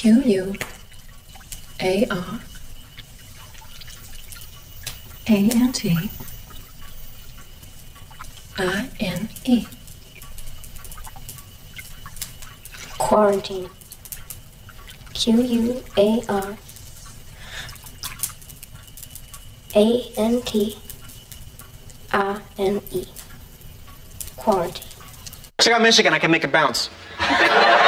Q U A R A N T I N E. Quarantine. Q U A R A N T I N E. Quarantine. Check out Michigan, I can make it bounce.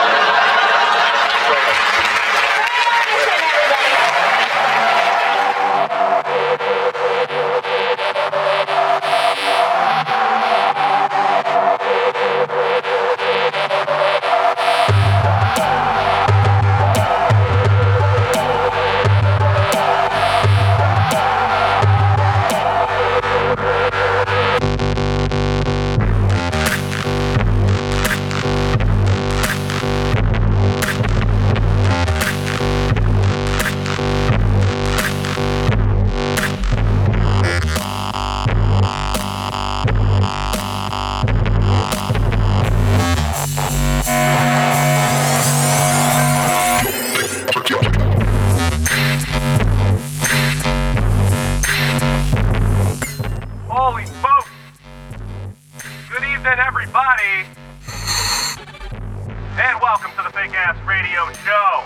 And welcome to the Fake Ass Radio Show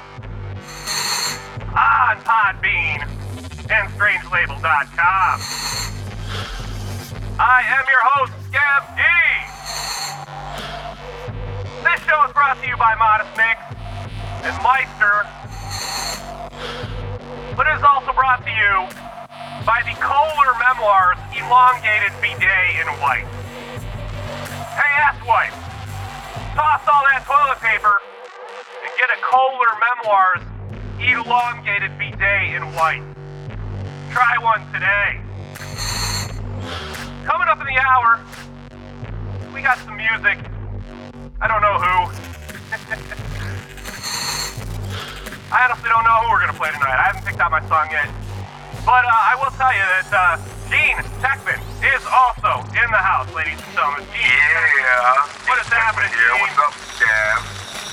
on Podbean and StrangeLabel.com. I am your host, Scav D. This show is brought to you by Modest Mix and Myster, but it is also brought to you by the Kohler Memoirs Elongated Bidet in White. Hey, asswife, toss all that toilet paper and get a Kohler Memoirs Elongated Bidet in White. Try one today. Coming up in the hour, we got some music. I don't know who. I honestly don't know who we're gonna play tonight. I haven't picked out my song yet. But uh, I will tell you that uh, Gean Techman is also in the house, ladies and gentlemen. Gean, Yeah. What is happening, Yeah, Gean? what's up, Scav?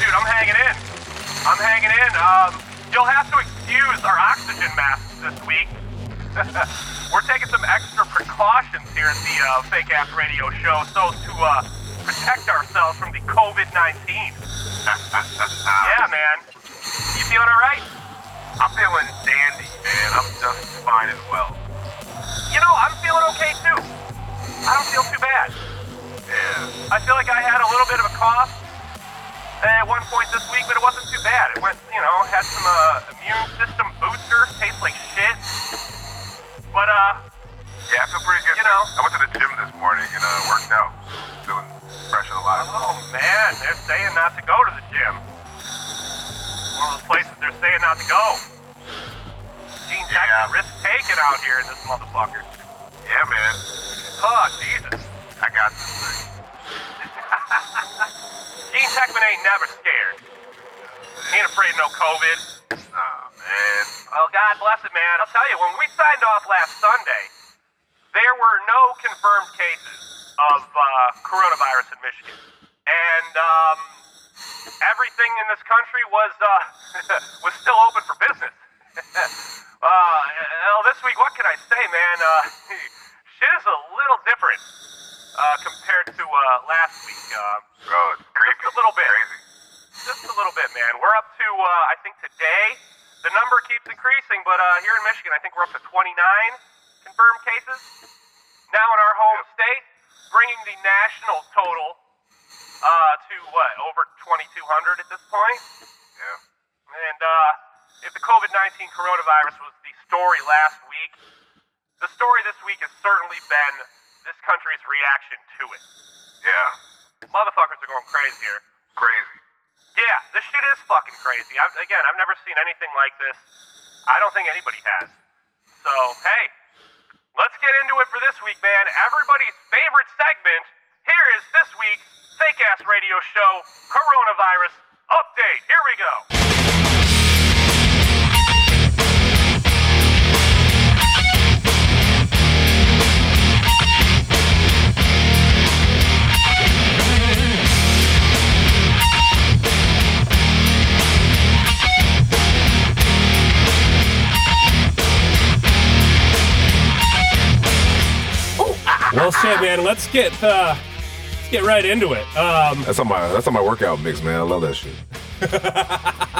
dude, I'm hanging in. I'm hanging in. Um, you'll have to excuse our oxygen masks this week. We're taking some extra precautions here at the uh, Fake Ass Radio Show so to uh, protect ourselves from the COVID 19. yeah, man. You feeling all right? I'm feeling dandy, man. I'm just fine and well. I don't feel too bad. I feel like I had a little bit of a cough at one point this week, but it wasn't too bad. It went, you know, had some uh, immune system booster, tastes like shit. But uh, Yeah, I feel pretty good. You know. I went to the gym this morning and uh, worked out. Feeling fresh and alive. oh man, they're saying not to go to the gym. One of those places they're saying not to go. Gean Yeah. Jackson risk taking out here in this motherfucker. Yeah, man. Oh Jesus. I got this. Gean Techman ain't never scared. He ain't afraid of no COVID. Nah, man. Well, God bless it, man. I'll tell you, when we signed off last Sunday, there were no confirmed cases of uh, coronavirus in Michigan. And um, everything in this country was uh, was still open for business. uh, well, this week, what can I say, man? Uh, is a little different uh, compared to uh, last week. Uh, Bro, it's creepy. Just a little bit. Crazy. just a little bit, man. We're up to, uh, I think today, the number keeps increasing, but uh, here in Michigan, I think we're up to 29 confirmed cases. Now in our home state, bringing the national total uh, to what, over 2,200 at this point? Yeah. And uh, if the COVID 19 coronavirus was the story last week, the story this week has certainly been this country's reaction to it. Yeah. Motherfuckers are going crazy here. Crazy. Yeah, this shit is fucking crazy. I've, again, I've never seen anything like this. I don't think anybody has. So, hey, let's get into it for this week, man. Everybody's favorite segment. Here is this week's Fake Ass Radio Show Coronavirus Update. Here we go. Well, shit, man. Let's get uh, let's get right into it. Um, That's on my that's on my workout mix, man. I love that shit.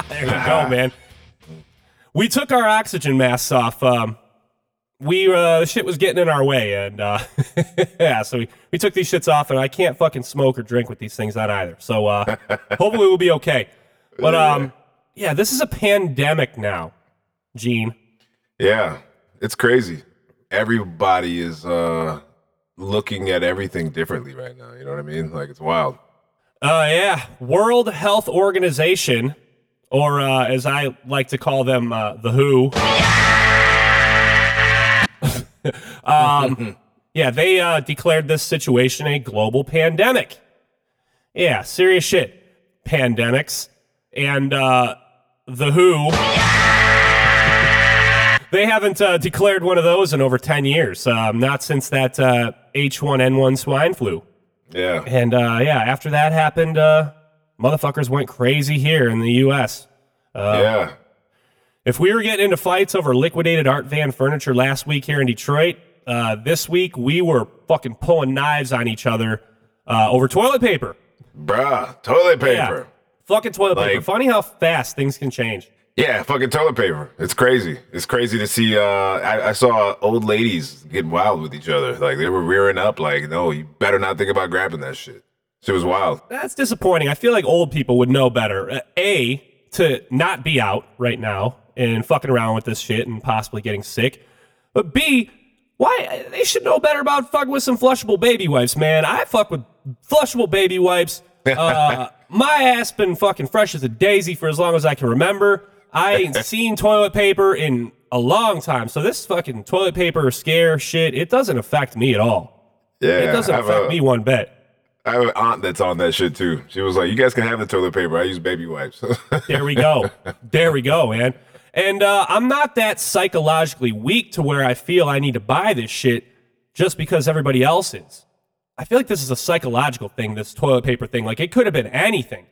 there you go, man. We took our oxygen masks off. Um, we uh, shit was getting in our way, and uh, yeah, so we, we took these shits off, and I can't fucking smoke or drink with these things on either. So uh, hopefully we'll be okay. But um, yeah, this is a pandemic now, Gean. Yeah, it's crazy. Everybody is uh looking at everything differently right now. You know what I mean? Like it's wild. Uh, yeah, World Health Organization, or uh, as I like to call them, uh, the WHO. um, yeah, they uh, declared this situation a global pandemic. Yeah, serious shit. Pandemics and uh, the WHO. They haven't uh, declared one of those in over 10 years, um, not since that uh, H1N1 swine flu. Yeah. And uh, yeah, after that happened, uh, motherfuckers went crazy here in the U.S. Uh, yeah. If we were getting into fights over liquidated Art Van furniture last week here in Detroit, uh, this week we were fucking pulling knives on each other uh, over toilet paper. Bruh, toilet paper. Yeah, fucking toilet paper. Funny how fast things can change. Yeah, fucking toilet paper. It's crazy. It's crazy to see. Uh, I, I saw old ladies getting wild with each other. Like they were rearing up. Like, no, you better not think about grabbing that shit. Shit was wild. That's disappointing. I feel like old people would know better. Uh, A, to not be out right now and fucking around with this shit and possibly getting sick. But B, why they should know better about fucking with some flushable baby wipes, man. I fuck with flushable baby wipes. Uh, my ass been fucking fresh as a daisy for as long as I can remember. I ain't seen toilet paper in a long time. So this fucking toilet paper scare shit, it doesn't affect me at all. Yeah, It doesn't affect a- me one bit. I have an aunt that's on that shit too. She was like, "You guys can have the toilet paper. I use baby wipes." There we go. there we go, man. And uh, I'm not that psychologically weak to where I feel I need to buy this shit just because everybody else is. I feel like this is a psychological thing, this toilet paper thing. Like, it could have been anything.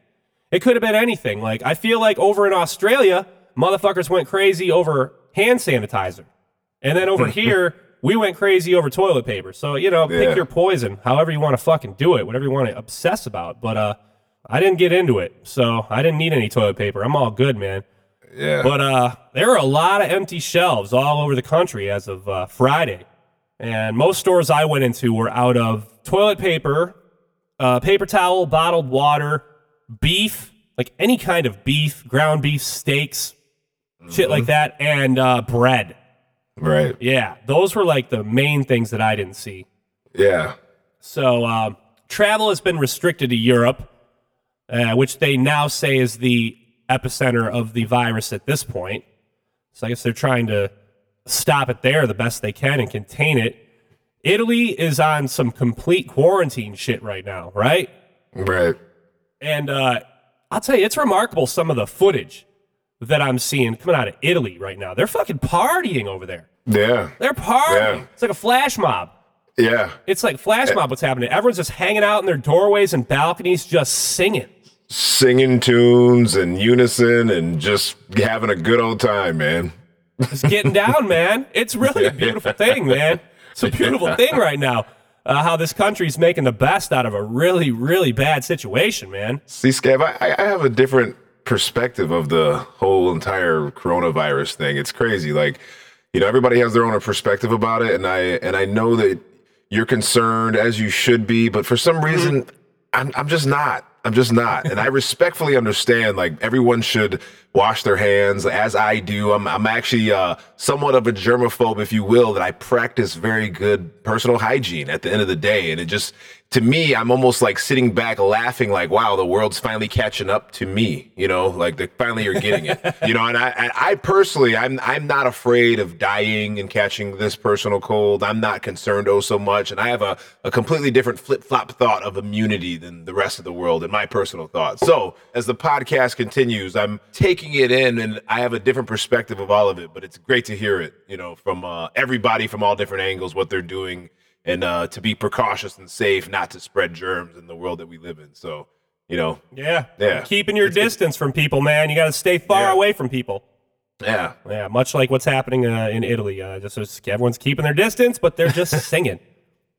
It could have been anything. Like, I feel like over in Australia, motherfuckers went crazy over hand sanitizer. And then over here, we went crazy over toilet paper. So, you know, Yeah. pick your poison, however you want to fucking do it, whatever you want to obsess about. But uh, I didn't get into it. So I didn't need any toilet paper. I'm all good, man. yeah, But uh, there are a lot of empty shelves all over the country as of uh, Friday. And most stores I went into were out of toilet paper, uh, paper towel, bottled water, beef, like any kind of beef, ground beef, steaks, shit like that, and uh, bread. right. Yeah, those were like the main things that I didn't see. Yeah, So um, travel has been restricted to Europe, uh, which they now say is the epicenter of the virus at this point. So I guess they're trying to stop it there the best they can and contain it. Italy is on some complete quarantine shit right now, right? right. And uh, I'll tell you, it's remarkable some of the footage that I'm seeing coming out of Italy right now. They're fucking partying over there. Yeah, They're partying. Yeah. It's like a flash mob. yeah. It's like flash mob what's happening. Everyone's just hanging out in their doorways and balconies, just singing. Singing tunes in unison and just having a good old time, man. Just getting down, man. It's really a beautiful thing, man. It's a beautiful thing right now. Uh, how this country's making the best out of a really, really bad situation, man. See, Scav, I, I have a different perspective of the whole entire coronavirus thing. It's crazy. Like, you know, everybody has their own perspective about it, and I and I know that you're concerned as you should be, but for some reason, I'm I'm just not. I'm just not. And I respectfully understand like everyone should wash their hands as I do. I'm I'm actually uh somewhat of a germaphobe, if you will, that I practice very good personal hygiene at the end of the day. And it just to me, I'm almost like sitting back laughing, like, wow, the world's finally catching up to me. You know, like they finally are getting it. you know, and I, I personally, I'm I'm not afraid of dying and catching this personal cold. I'm not concerned oh so much, and I have a, a completely different flip flop thought of immunity than the rest of the world in my personal thoughts. So as the podcast continues, I'm taking it in, and I have a different perspective of all of it. But it's great to hear it, you know, from uh, everybody from all different angles, what they're doing and uh, to be precautious and safe, not to spread germs in the world that we live in. So, you know, Yeah. Yeah. Keeping your distance from people, man. You got to stay far Yeah. away from people. yeah, Yeah, much like what's happening uh, in Italy. Uh, just, just everyone's keeping their distance, but they're just singing.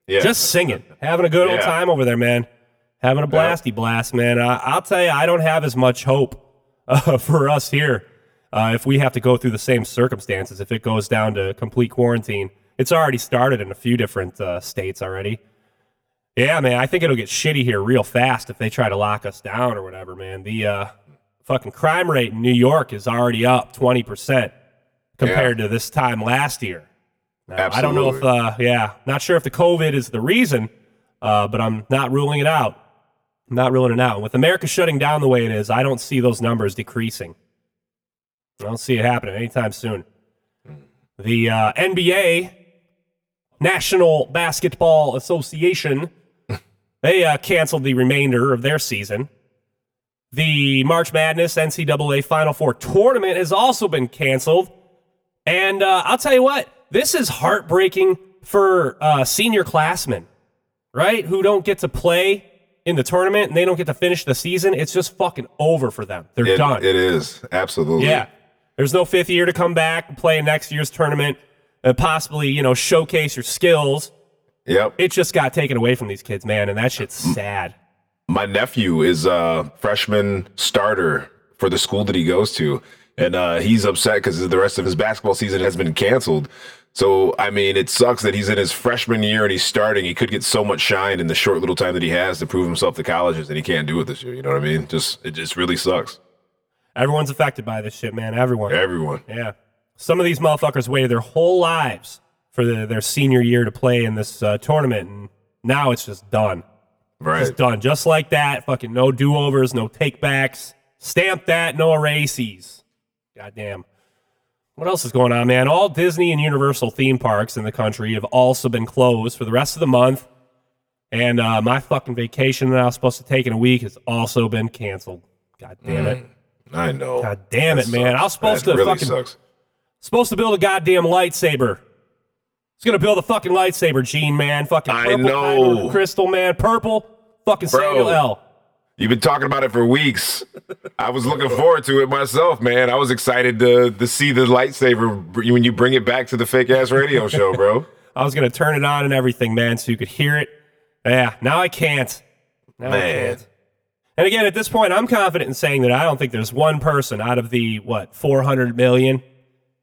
Yeah. just singing, having a good old time over there, man. Having a blasty blast, man. I'll tell you, I don't have as much hope uh, for us here uh, if we have to go through the same circumstances. If it goes down to complete quarantine, it's already started in a few different uh, states already. Yeah, man, I think it'll get shitty here real fast if they try to lock us down or whatever, man. The uh, fucking crime rate in New York is already up 20% compared to this time last year. Now, I don't know if, uh, yeah, not sure if the COVID is the reason, uh, but I'm not ruling it out. I'm not ruling it out. With America shutting down the way it is, I don't see those numbers decreasing. I don't see it happening anytime soon. The uh, NBA, National Basketball Association, they uh, canceled the remainder of their season. The March Madness NCAA Final Four tournament has also been canceled. And uh, I'll tell you what, this is heartbreaking for uh, senior classmen, right? Who don't get to play in the tournament and they don't get to finish the season. It's just fucking over for them. They're It- done. it is absolutely. Yeah. There's no fifth year to come back and play in next year's tournament and possibly, you know, showcase your skills. Yep. It just got taken away from these kids, man, and that shit's sad. My nephew is a freshman starter for the school that he goes to, and uh, he's upset because the rest of his basketball season has been canceled. So, I mean, it sucks that he's in his freshman year and he's starting. He could get so much shine in the short little time that he has to prove himself to colleges, and he can't do it this year. You know what I mean? Just it just really sucks. Everyone's affected by this shit, man. Everyone. Everyone. Yeah. Some of these motherfuckers waited their whole lives for the, their senior year to play in this uh, tournament, and now it's just done. Right. Just done. Just like that. Fucking no do overs, no takebacks. Stamp that, no erases. Goddamn. What else is going on, man? All Disney and Universal theme parks in the country have also been closed for the rest of the month. And uh, my fucking vacation that I was supposed to take in a week has also been canceled. God damn it. I know. God damn it, That man. I was supposed That to really fucking sucks. Supposed to build a goddamn lightsaber. It's gonna build a fucking lightsaber, Gean, man. Fucking I purple know. crystal, man. Purple. Fucking Bro. Samuel L. You've been talking about it for weeks. I was looking forward to it myself, man. I was excited to to see the lightsaber when you bring it back to the fake ass radio show, bro. I was gonna turn it on and everything, man, so you could hear it. Yeah, now I can't. Now I Man. can't. And again, at this point, I'm confident in saying that I don't think there's one person out of the what 400 million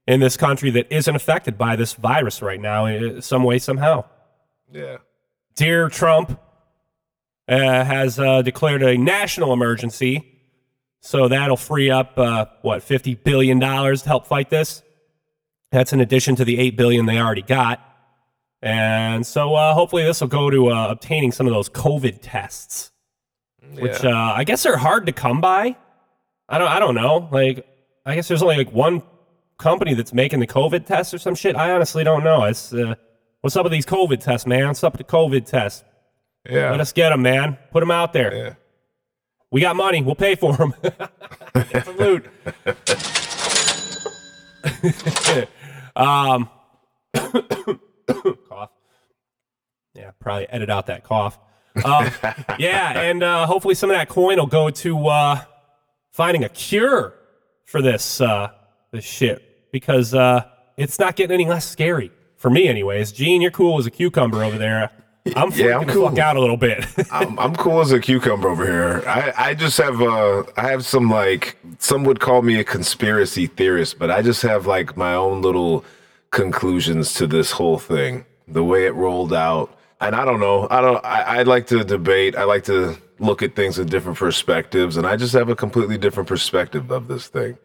in this country that isn't affected by this virus right now in some way, somehow. Yeah. Dear Trump uh, has uh, declared a national emergency, so that'll free up uh, what fifty billion dollars to help fight this. That's in addition to the 8 billion they already got, and so uh, hopefully this will go to uh, obtaining some of those COVID tests, which uh, I guess are hard to come by. I don't. I don't know. Like, I guess there's only like one company that's making the COVID tests or some shit. I honestly don't know. It's uh, what's up with these COVID tests, man? What's up with the COVID tests? Yeah. Let us get them, man. Put them out there. yeah. We got money. We'll pay for them. Salute. um, cough. Yeah, probably edit out that cough. Um, yeah, and uh, hopefully some of that coin will go to uh, finding a cure for this uh, this shit because uh, it's not getting any less scary for me, anyways. Gean, you're cool as a cucumber over there. I'm freaking Yeah, I'm the cool. fuck out a little bit. I'm, I'm cool as a cucumber over here. I, I just have uh I have some like some would call me a conspiracy theorist, but I just have like my own little conclusions to this whole thing, the way it rolled out. And I don't know. I don't. I, I like to debate. I like to look at things in different perspectives, and I just have a completely different perspective of this thing.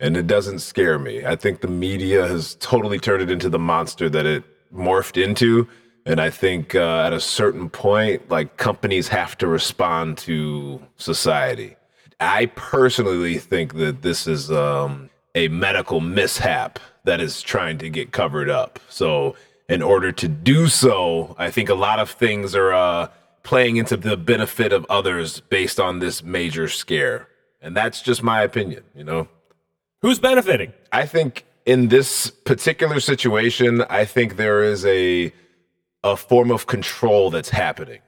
And it doesn't scare me. I think the media has totally turned it into the monster that it morphed into. And I think uh, at a certain point, like companies have to respond to society. I personally think that this is um, a medical mishap that is trying to get covered up. So, in order to do so, I think a lot of things are uh, playing into the benefit of others based on this major scare. And that's just my opinion, you know? Who's benefiting? I think in this particular situation, I think there is a a form of control that's happening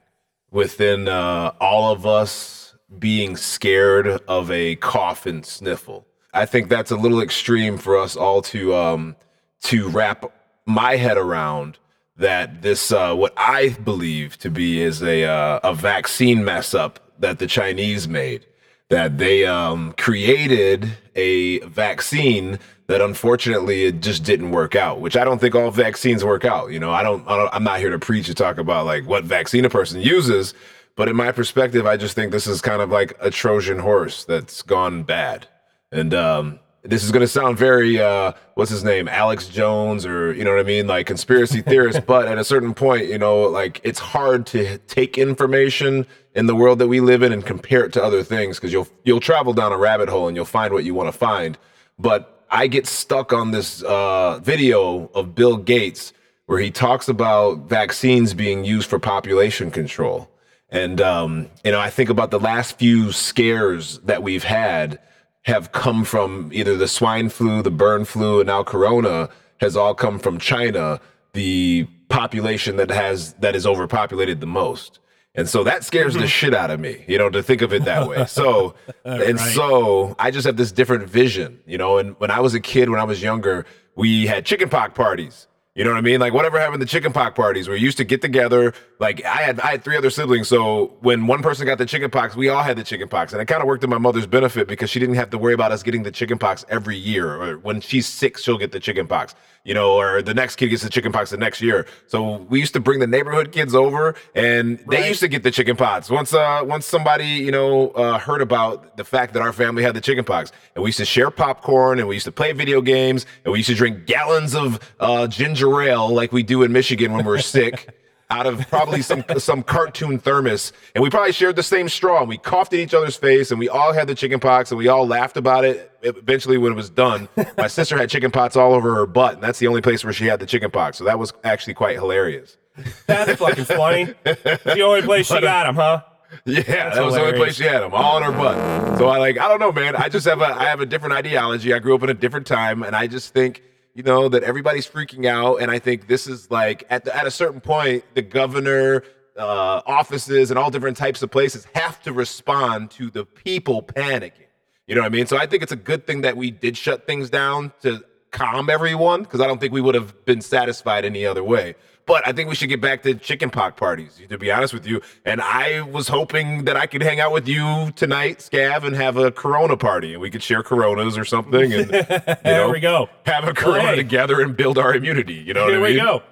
within uh, all of us being scared of a cough and sniffle. I think that's a little extreme for us all to um, to wrap my head around that this uh, what I believe to be is a uh, a vaccine mess up that the Chinese made. That they um, created a vaccine that unfortunately it just didn't work out. Which I don't think all vaccines work out. You know, I don't. I I'm not here to preach or talk about like what vaccine a person uses. But in my perspective, I just think this is kind of like a Trojan horse that's gone bad. And um, this is going to sound very, uh, what's his name, Alex Jones, or you know what I mean, like conspiracy theorist. but at a certain point, you know, like it's hard to take information in the world that we live in and compare it to other things because you'll you'll travel down a rabbit hole and you'll find what you want to find. But I get stuck on this uh, video of Bill Gates where he talks about vaccines being used for population control. And um, you know, I think about the last few scares that we've had have come from either the swine flu, the bird flu, and now corona has all come from China, the population that has that is overpopulated the most. And so that scares the mm-hmm. shit out of me, you know, to think of it that way. So, and so I just have this different vision, you know. And when I was a kid, when I was younger, we had chickenpox parties. You know what I mean? Like whatever happened to chicken pox parties, where we used to get together. Like I had, I had three other siblings, so when one person got the chicken pox, we all had the chicken pox, and it kind of worked in my mother's benefit because she didn't have to worry about us getting the chicken pox every year. Or when she's sick, she'll get the chicken pox, you know, or the next kid gets the chicken pox the next year. So we used to bring the neighborhood kids over, and they used to get the chicken pox. Once, uh, once somebody, you know, uh, heard about the fact that our family had the chicken pox, and we used to share popcorn, and we used to play video games, and we used to drink gallons of uh, ginger ale like we do in Michigan when we're sick. Out of probably some some cartoon thermos, and we probably shared the same straw. And we coughed in each other's face, and we all had the chicken pox, and we all laughed about it. Eventually, when it was done, my sister had chicken pox all over her butt, and that's the only place where she had the chicken pox. So that was actually quite hilarious. That's fucking funny. It's the only place she uh, got him, huh? Yeah, that was the only place she had them, all in her butt. So I like, I don't know, man. I just have a, I have a different ideology. I grew up in a different time, and I just think, you know, that everybody's freaking out, and I think this is like at the, at a certain point, the governor, uh, offices, and all different types of places have to respond to the people panicking. You know what I mean? So I think it's a good thing that we did shut things down to calm everyone because I don't think we would have been satisfied any other way. But I think we should get back to chicken pox parties, to be honest with you. And I was hoping that I could hang out with you tonight, Scav, and have a Corona party, and we could share Coronas or something, and you There know, we go. have a Corona hey. together and build our immunity. You know Here what I mean? Here we go.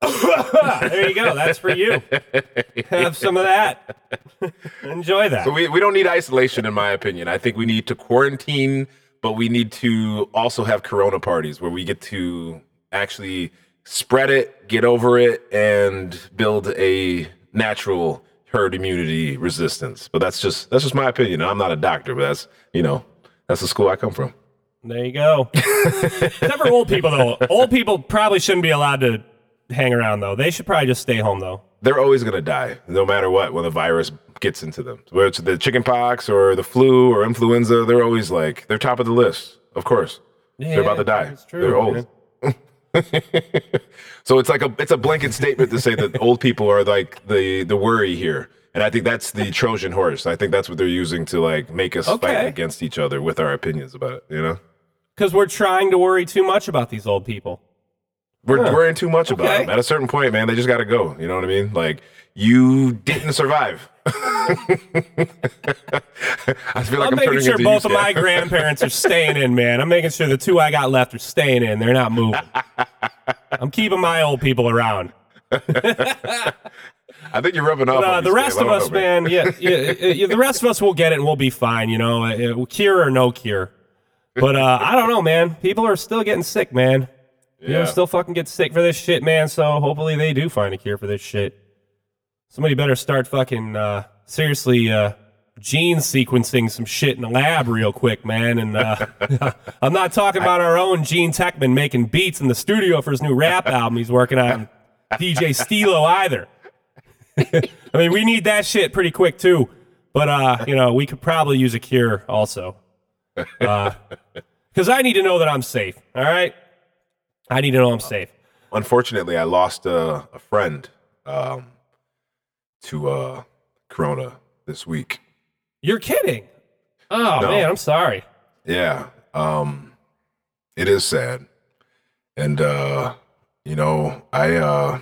there you go. That's for you. Have some of that. Enjoy that. So we, we don't need isolation, in my opinion. I think we need to quarantine, but we need to also have Corona parties where we get to actually spread it, get over it, and build a natural herd immunity resistance. But that's just that's just my opinion. I'm not a doctor, but that's you know that's the school I come from. There you go. Except for old people, though. Old people probably shouldn't be allowed to hang around, though. They should probably just stay home, though. They're always gonna die, no matter what, when the virus gets into them. Whether it's the chicken pox or the flu or influenza, they're always like they're top of the list. Of course, they're about to die. True. they're old. So it's like a it's a blanket statement to say that old people are like the the worry here. And I think that's the Trojan horse. I think that's what they're using to like make us fight against each other with our opinions about it, you know? Because we're trying to worry too much about these old people. We're worrying too much about Okay. them. At a certain point, man, they just got to go. You know what I mean? Like you didn't survive. I feel like I'm, I'm, making turning sure both of my grandparents are staying in, man. I'm making sure the two I got left are staying in. They're not moving. I'm keeping my old people around. I think you're rubbing off. But, uh, the rest of us, know, man, yeah, yeah, yeah, the rest of us will get it and we'll be fine. You know, Uh, cure or no cure. But uh, I don't know, man. People are still getting sick, man. You know, Yeah. still fucking get sick for this shit, man. So hopefully they do find a cure for this shit. Somebody better start fucking uh, seriously uh, gene sequencing some shit in the lab real quick, man. And uh, I'm not talking about our own Gean Techman making beats in the studio for his new rap album he's working on, DJ Stilo either. I mean, we need that shit pretty quick too. But uh, you know, we could probably use a cure also. Because I need to know that I'm safe. All right, I need to know I'm safe. Unfortunately, I lost uh, a friend um, to uh, Corona this week. You're kidding? Oh No. man, I'm sorry. Yeah. Um it is sad. And uh you know, I uh,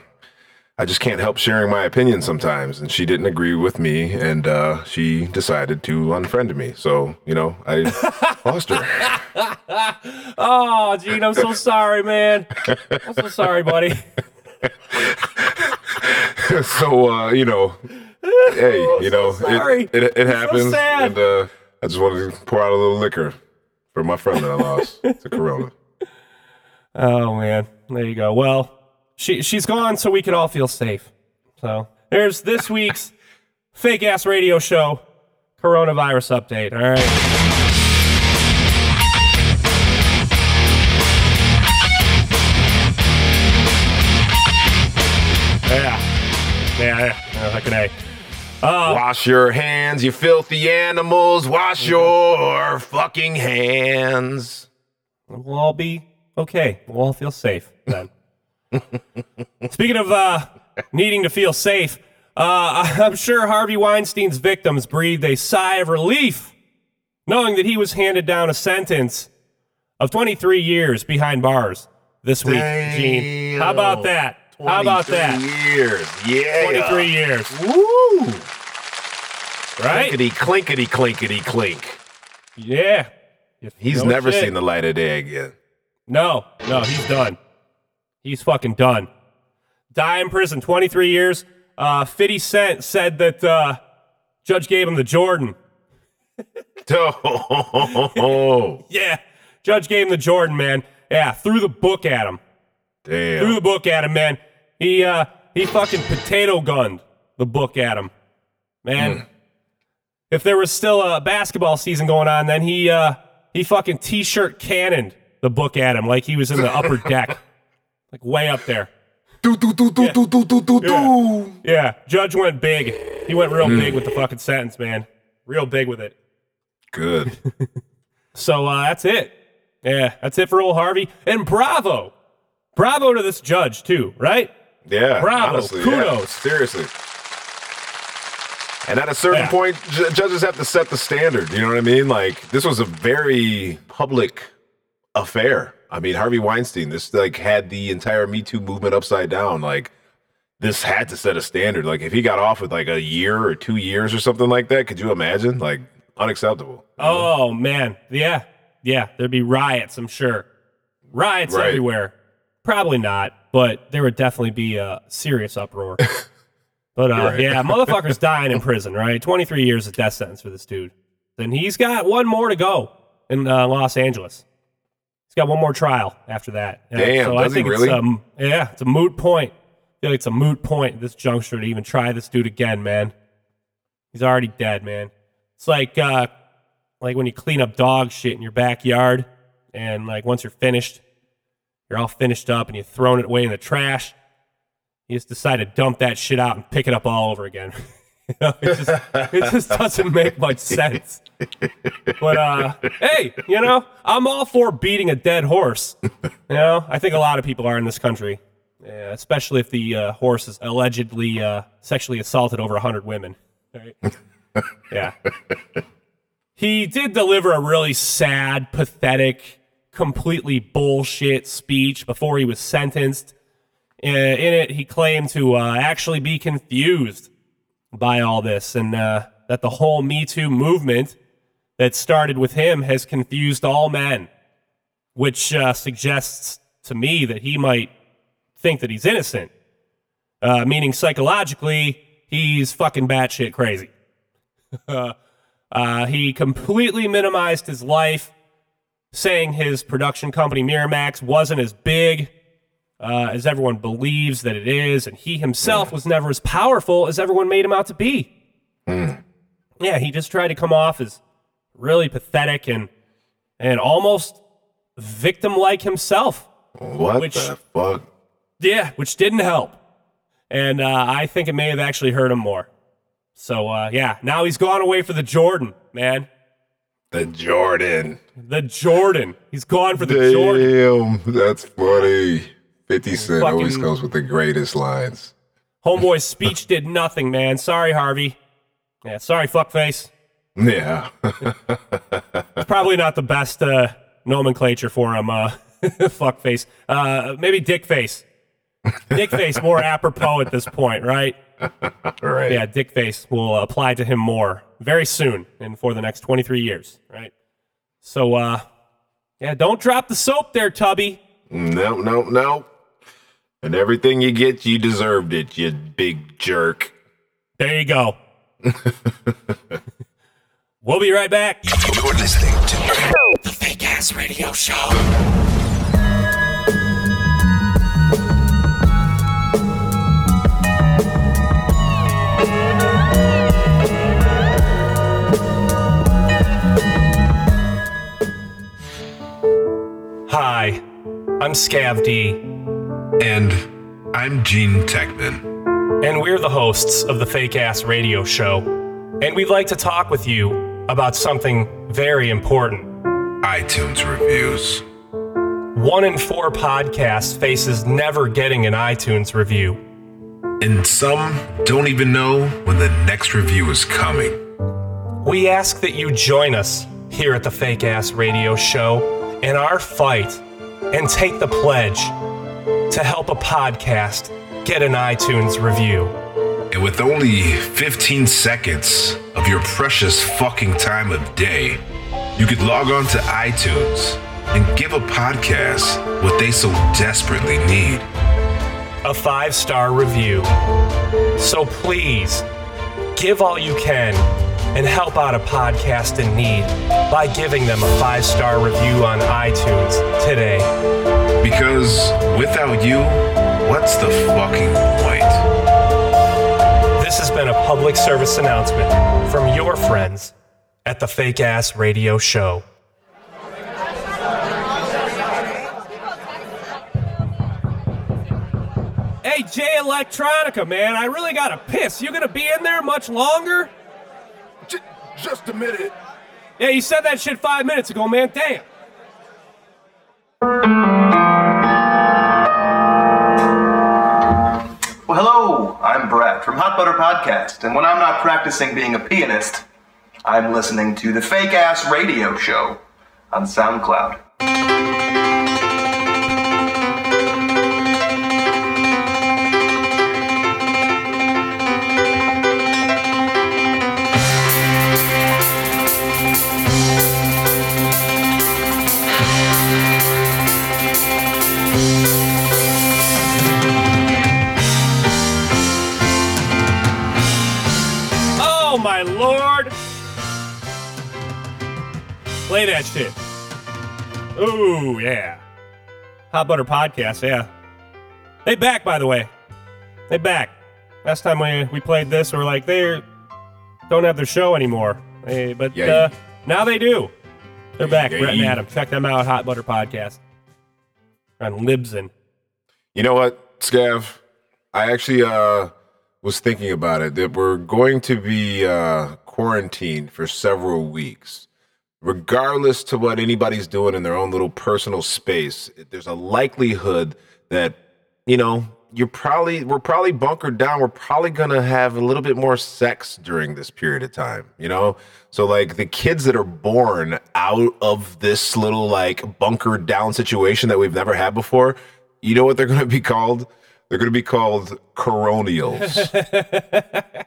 I just can't help sharing my opinion sometimes, and she didn't agree with me, and uh, she decided to unfriend me. So you know, I lost her. Oh, Gene, I'm so sorry, man. I'm so sorry, buddy. so uh, you know, hey, you know, sorry. it, it, it happens, sad. and uh, I just wanted to pour out a little liquor for my friend that I lost to Corona. Oh man, there you go. Well, she she's gone, so we can all feel safe. So there's this week's fake ass radio show, coronavirus update. All right. Yeah, yeah, yeah. yeah fucking A. Uh, Wash your hands, you filthy animals. Wash your fucking hands. We'll all be okay. We'll all feel safe then. Speaking of uh, needing to feel safe, uh, I'm sure Harvey Weinstein's victims breathed a sigh of relief knowing that he was handed down a sentence of 23 years behind bars this week, Gean. How about that? How about 23 that? Years, yeah. 23 years, Woo! right? Clinkety clinkety clinkety clink. Yeah. You He's know never shit. seen the light of day again. No, no, he's done. He's fucking done. Die in prison, 23 years. Uh, 50 Cent said that uh, judge gave him the Jordan. Oh, Yeah, judge gave him the Jordan, man. Yeah, threw the book at him. Damn. Threw the book at him, man. He uh, he fucking potato gunned the book at him, man. If there was still a basketball season going on, then he uh, he fucking t-shirt cannoned the book at him like he was in the upper deck, like way up there. Do do do do yeah. do do do do yeah. Yeah, Judge went big. He went real mm. big with the fucking sentence, man. Real big with it. Good. so uh, that's it. Yeah, that's it for old Harvey. And bravo, bravo to this judge too, right? Yeah. Bravo. Honestly, Kudos. Yeah. Seriously. And at a certain yeah. point, j- judges have to set the standard. You know what I mean? Like this was a very public affair. I mean, Harvey Weinstein. This like had the entire Me Too movement upside down. Like this had to set a standard. Like if he got off with like a year or two years or something like that, could you imagine? Like unacceptable. Oh man, yeah, yeah. There'd be riots, I'm sure. Riots Right. everywhere. Probably not, but there would definitely be a serious uproar. but uh, Right. yeah, motherfucker's dying in prison, right? 23 years of death sentence for this dude. Then he's got one more to go in uh, Los Angeles. He's got one more trial after that. Yeah, Damn, so I does he think really? it's um, yeah, it's a moot point. I feel like it's a moot point at this juncture to even try this dude again, man. He's already dead, man. It's like uh like when you clean up dog shit in your backyard and like once you're finished, you're all finished up and you've thrown it away in the trash. You just decide to dump that shit out and pick it up all over again. You know, it just it just doesn't make much sense. But uh hey, you know, I'm all for beating a dead horse. You know, I think a lot of people are in this country. Yeah, especially if the uh, horse is allegedly uh, sexually assaulted over 100 women. Right? yeah. He did deliver a really sad, pathetic, completely bullshit speech before he was sentenced. Uh, in it, he claimed to uh, actually be confused by all this and uh, that the whole Me Too movement that started with him has confused all men, which uh, suggests to me that he might think that he's innocent, uh, meaning psychologically, he's fucking batshit crazy. Uh, he completely minimized his life, saying his production company Miramax wasn't as big uh, as everyone believes that it is, and he himself was never as powerful as everyone made him out to be. Yeah, he just tried to come off as really pathetic and and almost victim-like himself. What Which- the fuck? Yeah, which didn't help. And uh, I think it may have actually hurt him more. So, uh, yeah, now he's gone away for the Jordan, man. The Jordan. The Jordan. He's gone for the Jordan. Damn, that's funny. 50 Cent Fucking- always comes with the greatest lines. Homeboy's speech did nothing, man. Sorry, Harvey. Yeah, sorry, fuckface. Yeah. It's probably not the best uh, nomenclature for him, uh, fuckface. Uh, maybe dickface. Dick face more apropos at this point, right? Right. Yeah, dick face will apply to him more very soon and for the next 23 years, right? So, uh, yeah, don't drop the soap there, Tubby. No, no, no. And everything you get, you deserved it, you big jerk. There you go. we'll be right back. You're listening to The Fake Ass Radio Show. Hi, I'm Scav D, And I'm Gean Techman. and we're the hosts of the Fake Ass Radio Show. And we'd like to talk with you about something very important. iTunes reviews. One in four podcasts faces never getting an iTunes review. And some don't even know when the next review is coming. We ask that you join us here at the Fake Ass Radio Show in our fight and take the pledge to help a podcast get an iTunes review. And with only 15 seconds of your precious fucking time of day, you could log on to iTunes and give a podcast what they so desperately need. A five star review. So please give all you can and help out a podcast in need by giving them a five star review on iTunes today. Because without you, what's the fucking point? This has been a public service announcement from your friends at the Fake Ass Radio Show. Hey, Jay Electronica, man, I really gotta piss. You gonna be in there much longer? J- just a minute. Yeah, you said that shit five minutes ago, man. Damn. Well, hello, I'm Brett from Hot Butter Podcast, and when I'm not practicing being a pianist, I'm listening to the Fake Ass Radio Show on SoundCloud. Ooh, yeah. Hot Butter Podcast, yeah. They back, by the way. They back. Last time we, we played this, we were like, they don't have their show anymore. They, but Yeah, uh, now they do. They're back. Yeah, Brett and Adam. Check them out, Hot Butter Podcast. On Libsyn. You know what, Scav? I actually uh, was thinking about it that we're going to be uh, quarantined for several weeks. Regardless to what anybody's doing in their own little personal space, there's a likelihood that, you know, you're probably we're probably bunkered down. We're probably gonna have a little bit more sex during this period of time, you know? So like the kids that are born out of this little like bunkered down situation that we've never had before, you know what they're gonna be called? They're gonna be called coronials.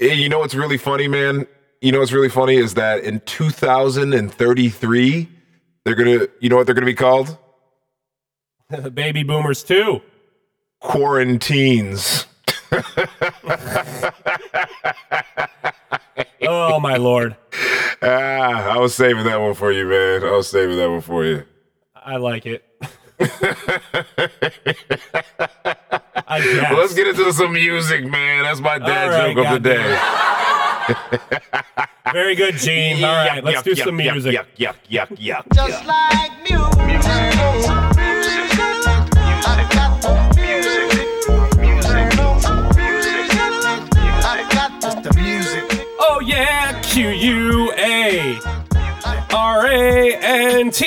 You know what's really funny, man? You know what's really funny is that in 2033, they're gonna you know what they're gonna be called? Baby Boomers, too. Quarantines. Oh, my lord. Ah, I was saving that one for you, man. I was saving that one for you. I like it. I guess. Let's get into some music, man. That's my dad right, joke of the goddamn day. Very good, Gean. All right, let's do some music. Yuck, yuck, yuck, yuck, yuck. Just like music. I got just the music. Oh yeah, Q U A R A N T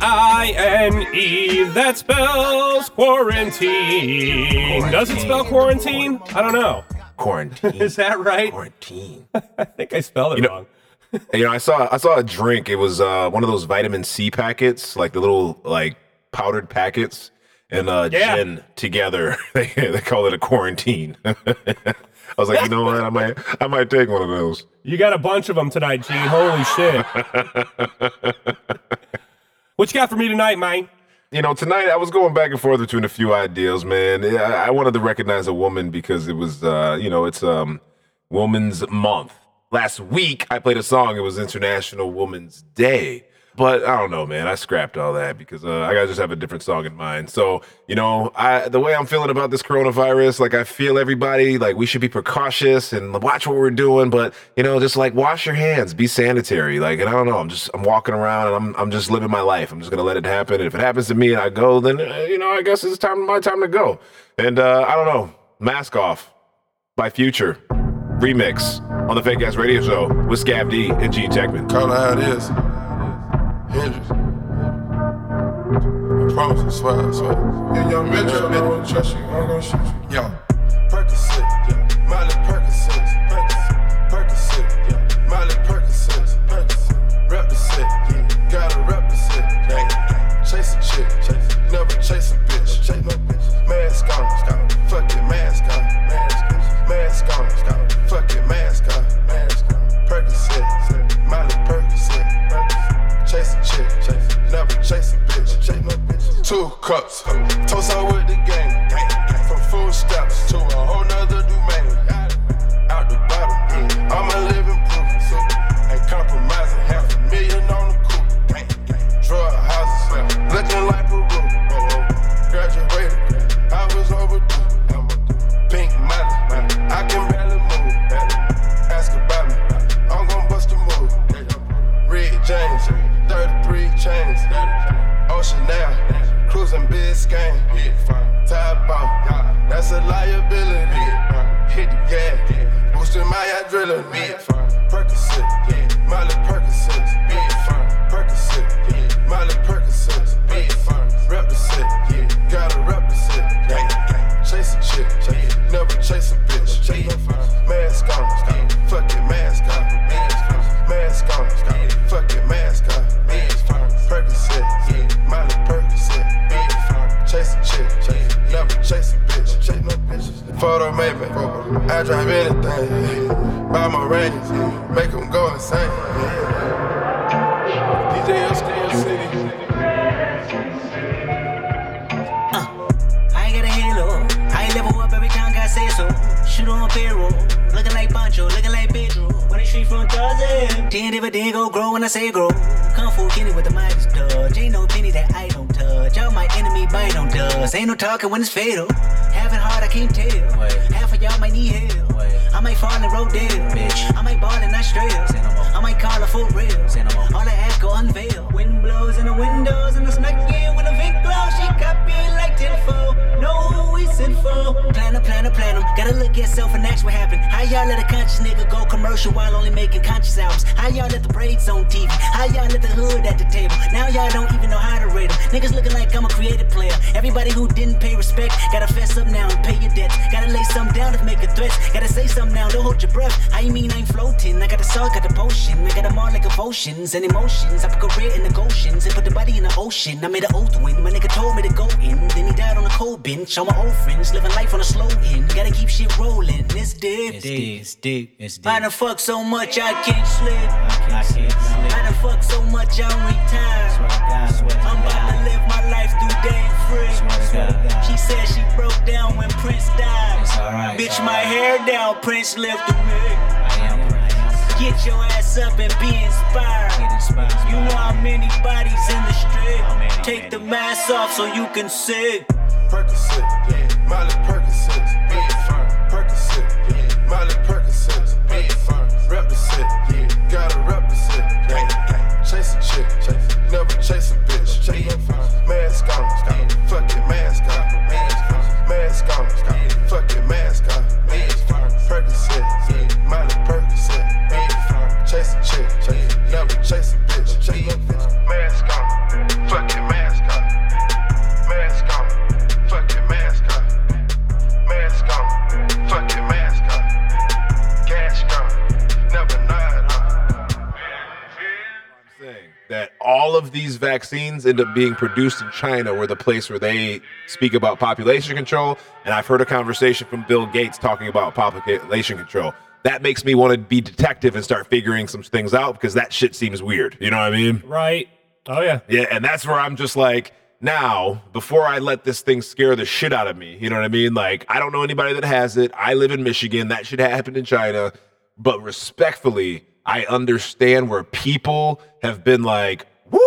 I N E. That spells quarantine. Does it spell quarantine? I don't know. Quarantine. Is that right? Quarantine. I think I spelled it You know- wrong. You know, I saw I saw a drink. It was uh, one of those vitamin C packets, like the little like powdered packets, and uh, Yeah. gin together. they they call it a quarantine. I was like, you know what? I might I might take one of those. You got a bunch of them tonight, Gean. Holy shit. what you got for me tonight, man? You know, tonight I was going back and forth between a few ideas, man. I, I wanted to recognize a woman because it was, uh, you know, it's um, Women's Month. Last week I played a song. It was International Women's Day, but I don't know, man. I scrapped all that because uh, I just have a different song in mind. So, you know, I the way I'm feeling about this coronavirus, like I feel everybody like we should be precautious and watch what we're doing, but you know, just like wash your hands, be sanitary. Like, and I don't know, I'm just I'm walking around and I'm I'm just living my life. I'm just gonna let it happen. And if it happens to me and I go, then uh, you know, I guess it's time my time to go. And uh, I don't know, mask off by Future remix on the Fake Ass Radio Show with Scav D and Gean Techman. Call it how it is. Hendrix. I promise, I swear, I swear. Yeah, young Metro, I won't trust you. I'm gonna shoot you. Yo. Percocet, cups, toast out with cruising Biscayne. Top off, that's a liability. Hit the gas, boosting my adrenaline. Percocet, Miley Percocet, Percocet, Miley I drive anything. Buy my range, make them go insane. DJ Steel City. Uh, I ain't got a halo. I level up every time God say so. Shoot on payroll. Looking like Pancho, looking like Pedro. When the street from Tarzan. Ten dividend go grow when I say grow. Kung Fu Kenny with the Midas touch. Ain't no penny that I dust. Ain't no talking when it's fatal. Having hard, I can't tell. Half of y'all might need help. I might fall in Rodale. Bitch. I might ball in Australia. I might call her for real. All I ask go unveil. Wind blows in the windows and I snuck in with a Vic glow. She it like tenfold. Know who we sent for. Plan a plan a plan 'em. Gotta look at self and ask what happened. How y'all let a conscious nigga go commercial while only making conscious albums? How y'all let the braids on TV? How y'all let the hood at the table? Now y'all don't Niggas looking like I'm a creative player. Everybody who didn't pay respect, gotta fess up now and pay your debts. Gotta lay some down if making threats. Gotta say something now, don't hold your breath. How you mean I ain't floating? I got the salt, got the potion. I got them all like emotions and emotions. I put career in the Goshen's and put the body in the ocean. I made an oath win. My nigga told me to go in. Then he died on a cold bench. All my old friends living life on a slow end. Gotta keep shit rolling. It's deep. It's deep. It's deep. It's deep. I done fuck so much I can't sleep. I can't sleep. I done fuck so much I'm retired. I'm about to live my life through day free. She said she broke down when Prince died. Bitch, my hair down, Prince lived through me. Get your ass up and be inspired. You know how many bodies in the street. Take the mask off so you can see. Percocet, Miley Percocet, Percocet, Miley Percocet, of these vaccines end up being produced in China, where the place where they speak about population control. And I've heard a conversation from Bill Gates talking about population control. That makes me want to be detective and start figuring some things out because that shit seems weird. You know what I mean? Right. Oh yeah. Yeah, and that's where I'm just like, now, before I let this thing scare the shit out of me, you know what I mean? Like, I don't know anybody that has it. I live in Michigan. That shit happened in China. But respectfully, I understand where people have been like, woo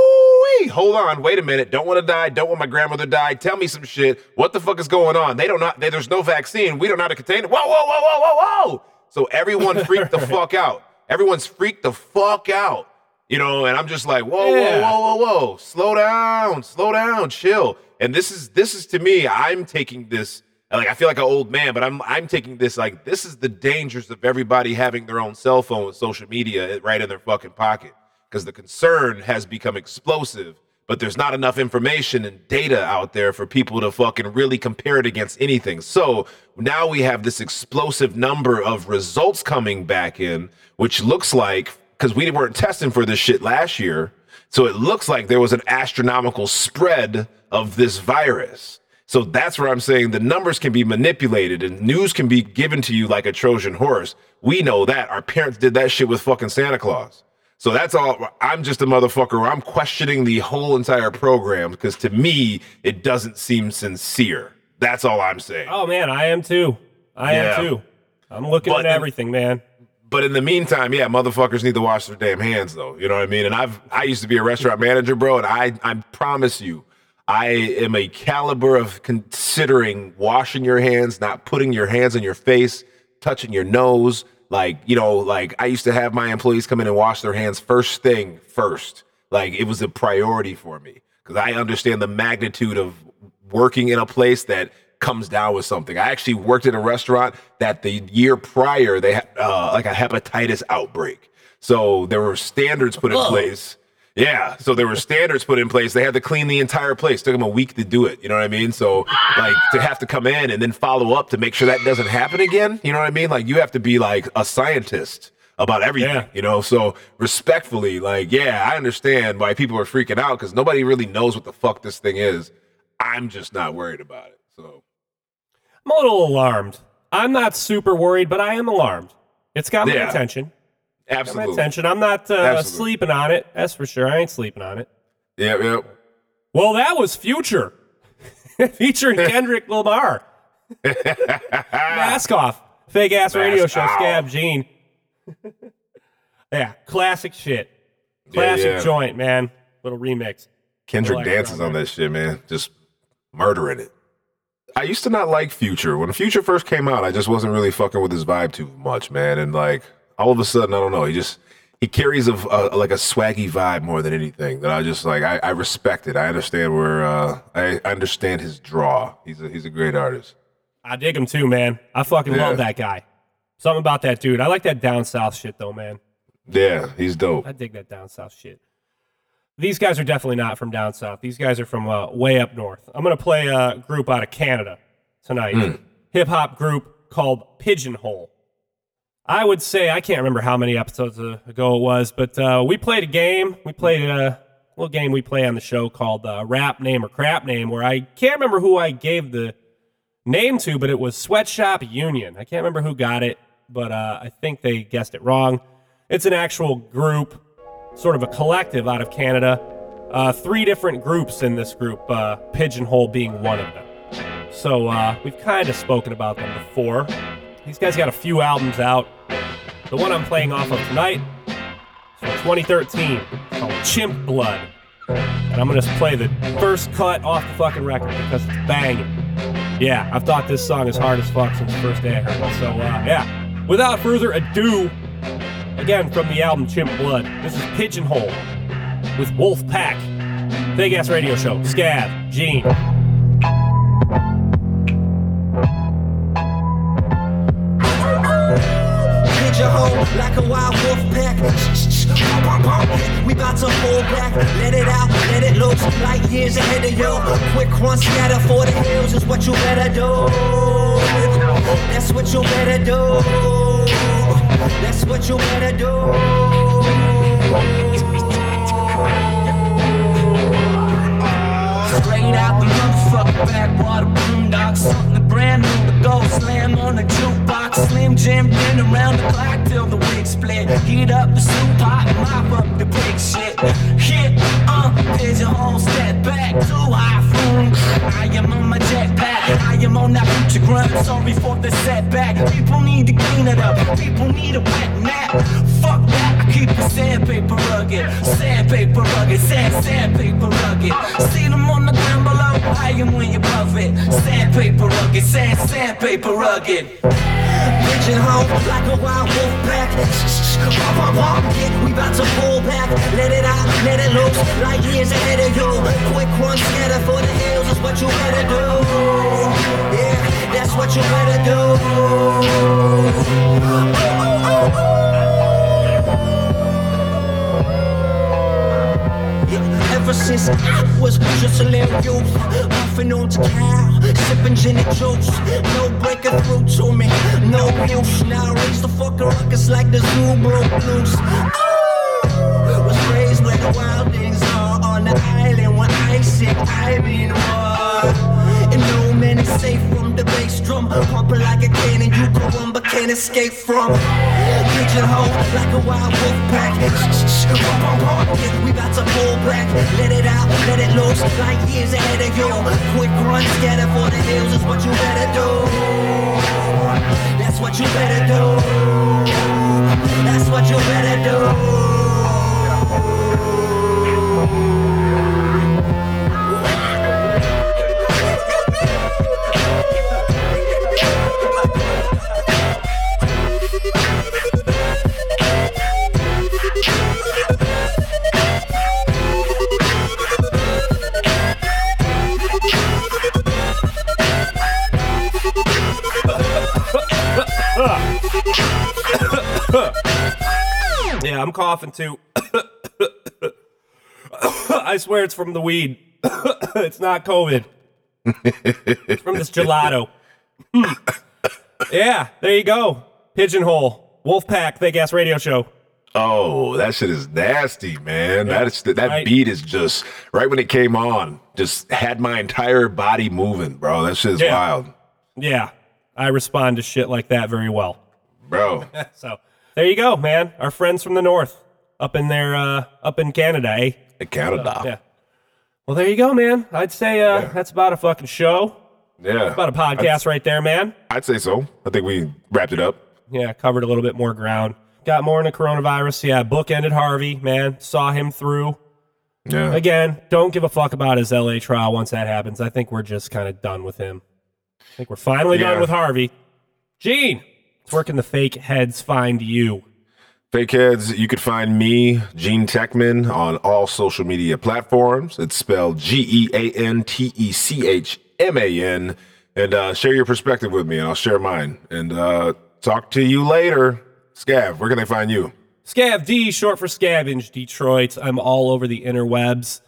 hold on, wait a minute. Don't want to die. Don't want my grandmother to die. Tell me some shit. What the fuck is going on? They don't know, they, there's no vaccine. We don't know how to contain it. Whoa, whoa, whoa, whoa, whoa, whoa. So everyone freaked the fuck out. Everyone's freaked the fuck out. You know, and I'm just like, whoa, Yeah. whoa, whoa, whoa, whoa, slow down, slow down, chill. And this is this is to me, I'm taking this like I feel like an old man, but I'm I'm taking this like this is the dangers of everybody having their own cell phone with social media eh, right in their fucking pocket. Because the concern has become explosive, but there's not enough information and data out there for people to fucking really compare it against anything. So now we have this explosive number of results coming back in, which looks like because we weren't testing for this shit last year. So it looks like there was an astronomical spread of this virus. So that's where I'm saying the numbers can be manipulated and news can be given to you like a Trojan horse. We know that. Our parents did that shit with fucking Santa Claus. So that's all. I'm just a motherfucker. I'm questioning the whole entire program because to me, it doesn't seem sincere. That's all I'm saying. Oh man, I am too. I Yeah. am too. I'm looking But at in- everything, man. But in the meantime, yeah, motherfuckers need to wash their damn hands, though. You know what I mean? And I've I used to be a restaurant manager, bro, and I I promise you, I am a caliber of considering washing your hands, not putting your hands on your face, touching your nose. Like you know, like I used to have my employees come in and wash their hands first thing first. Like it was a priority for me because I understand the magnitude of working in a place that comes down with something. I actually worked in a restaurant that the year prior they had uh, like a hepatitis outbreak. So there were standards put in Whoa. place. Yeah, so there were standards put in place. They had to clean the entire place. Took them a week to do it. You know what I mean? So like to have to come in and then follow up to make sure that doesn't happen again. You know what I mean? Like you have to be like a scientist about everything. You know, so respectfully, like yeah, I understand why people are freaking out because nobody really knows what the fuck this thing is. I'm just not worried about it. So I'm a little alarmed. I'm not super worried, but I am alarmed. It's got my Yeah. attention. Got my absolutely. attention. I'm not uh, sleeping on it. That's for sure. I ain't sleeping on it. Yep, yep. Well, that was Future featuring Kendrick Lamar. Mask off. Fake ass radio show. off. Scav Gean. yeah, classic shit. Classic yeah. joint, man. Little remix. Kendrick Like dances on that shit, man. Just murdering it. I used to not like Future. When Future first came out, I just wasn't really fucking with his vibe too much, man. And like all of a sudden, I don't know, he just he carries a, a like a swaggy vibe more than anything. That I just like I, I respect it. I understand where uh I I understand his draw. He's a he's a great artist. I dig him too, man. I fucking Yeah. love that guy. Something about that dude. I like that down south shit though, man. Yeah, he's dope. I dig that down south shit. These guys are definitely not from down south. These guys are from uh, way up north. I'm gonna play a group out of Canada tonight. Hmm. Hip hop group called Pigeonhole. I would say I can't remember how many episodes ago it was, but uh, we played a game. We played a little game we play on the show called uh, Rap Name or Crap Name, where I can't remember who I gave the name to, but it was Sweatshop Union. I can't remember who got it, but uh, I think they guessed it wrong. It's an actual group, sort of a collective out of Canada. Uh, three different groups in this group, uh, Pigeonhole being one of them. So uh, we've kind of spoken about them before. These guys got a few albums out. The one I'm playing off of tonight is from 2013 called Chimp Blood. And I'm to play the first cut off the fucking record because it's banging. Yeah, I've thought this song is hard as fuck since the first day I heard it. So, uh, yeah. Without further ado, again from the album Chimp Blood, this is Pigeonhole with Wolf Pack. Big ass radio show. Scav, Gean. Like a wild wolf pack. We bout to hold back, let it out, let it loose. Light years ahead of you. Quick run scatter for the hills is what you better do. That's what you better do. That's what you better do. Straight out the motherfucking backwater boondock. Something brand new to go slam on the jukebox. Slim Jim in around the clock till the wig split. Heat up the soup pot mop up the big shit. Hit up, uh, pigeonhole, step back. to iPhone. I am on my jetpack. I am on that future grunt. Sorry for the setback. People need to clean it up. People need a wet nap. Fuck that keep the sandpaper rugged. Sandpaper rugged, sand, sandpaper rugged. See them on the ground below, I am when you above it. Sandpaper rugged, sand, sandpaper rugged. Pigeonhole like a wild wolf pack. Pop, pop, pop, yeah, we about to pull back. Let it out, let it loose, like years ahead of you. Quick run, scatter for the hills is what you better do. Yeah, that's what you better do. I was just a little youth, puffing on cow, sipping gin and juice. No breaking through to me, no use. Now raise the fucking ruckus like the zoo broke loose. Oh, was raised where the wild things are on the island where I sing, I mean war. Man is safe from the bass drum, pumping like a cannon you go run but can't escape from. Pigeonhole like a wild wolf pack. We about to pull back, let it out, let it loose, like years ahead of you. Quick run, scatter for the hills is what you better do. That's what you better do. That's what you better do. Yeah, I'm coughing too. I swear it's from the weed. it's not COVID. it's from this gelato. Hmm. yeah, there you go. Pigeonhole, Wolfpack, Fake Ass Radio Show. Oh, that shit is nasty, man. Yeah, that is that right. beat is just right when it came on, just had my entire body moving, bro. That shit is Yeah. wild, Yeah, I respond to shit like that very well. bro. so there you go, man. Our friends from the north, up in there, uh, up in Canada, eh? Canada. Yeah. Well, there you go, man. I'd say uh, that's about a fucking show. Yeah, About a podcast right there, man. I'd say so. I think we wrapped it up. Yeah, covered a little bit more ground. Got more into coronavirus. Yeah, book ended Harvey, man. Saw him through. Yeah. Again, don't give a fuck about his LA trial once that happens. I think we're just kind of done with him. I think we're finally Yeah. done with Harvey. Gean, where can the fake heads find you? Fake heads, you could find me, Gean Techman, on all social media platforms. It's spelled G E A N T E C H M A N. And uh, share your perspective with me, and I'll share mine. And uh, talk to you later. Scav, where can they find you? Scav D, short for Scavenge, Detroit. I'm all over the interwebs.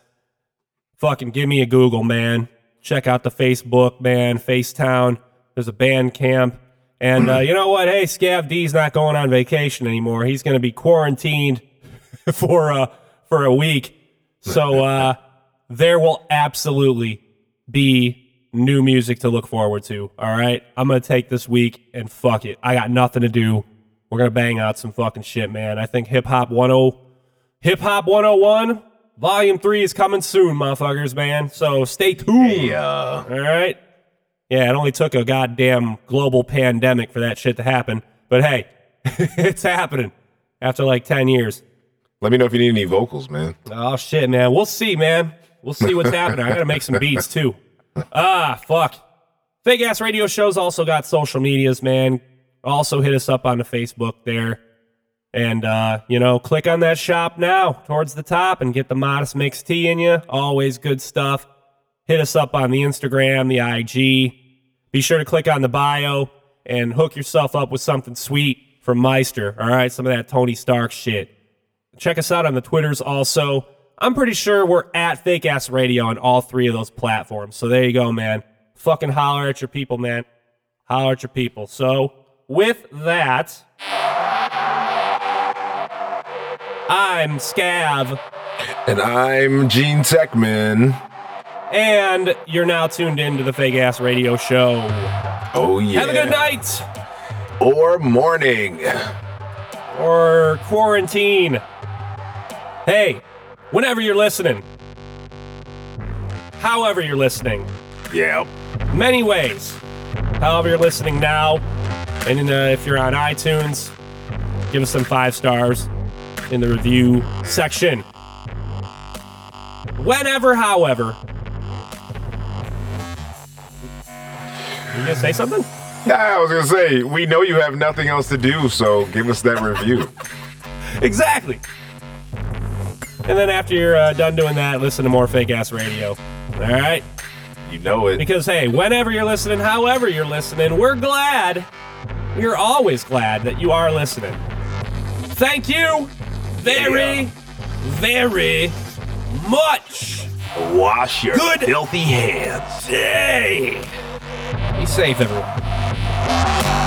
Fucking give me a Google, man. Check out the Facebook, man. Facetown. There's a band camp. And uh, you know what? Hey, Scav D's not going on vacation anymore. He's going to be quarantined for uh, for a week. So uh, there will absolutely be new music to look forward to. All right, I'm gonna take this week and fuck it. I got nothing to do. We're gonna bang out some fucking shit, man. I think hip hop 10 hip hop 101 volume three is coming soon, motherfuckers, man. So stay tuned. All right. Yeah, it only took a goddamn global pandemic for that shit to happen. But hey, it's happening after like 10 years. Let me know if you need any vocals, man. Oh shit, man. We'll see, man. We'll see what's happening. I gotta make some beats too. Ah, fuck. Fake ass radio shows also got social medias, man. Also hit us up on the Facebook there. And uh, you know, click on that shop now towards the top and get the modest mix tea in you. Always good stuff. Hit us up on the Instagram, the IG. Be sure to click on the bio and hook yourself up with something sweet from Myster. All right, some of that Tony Stark shit. Check us out on the Twitters also. I'm pretty sure we're at Fake Ass Radio on all three of those platforms. So there you go, man. Fucking holler at your people, man. Holler at your people. So with that, I'm Scav, And I'm Gean Techman. And you're now tuned into the Fake Ass Radio Show. Oh, yeah. Have a good night. or morning. or quarantine. Hey, whenever you're listening, however you're listening, Yeah. many ways. However you're listening now, and uh, if you're on iTunes, give us some five stars in the review section. Whenever, however. You gonna say something? Yeah, I was gonna say, we know you have nothing else to do, so give us that review. Exactly. And then after you're uh, done doing that, listen to more fake ass radio. All right? You know it. Because, hey, whenever you're listening, however you're listening, we're glad. We're always glad that you are listening. Thank you very, very much. Wash your Good. filthy hands. Hey. Be safe, everyone.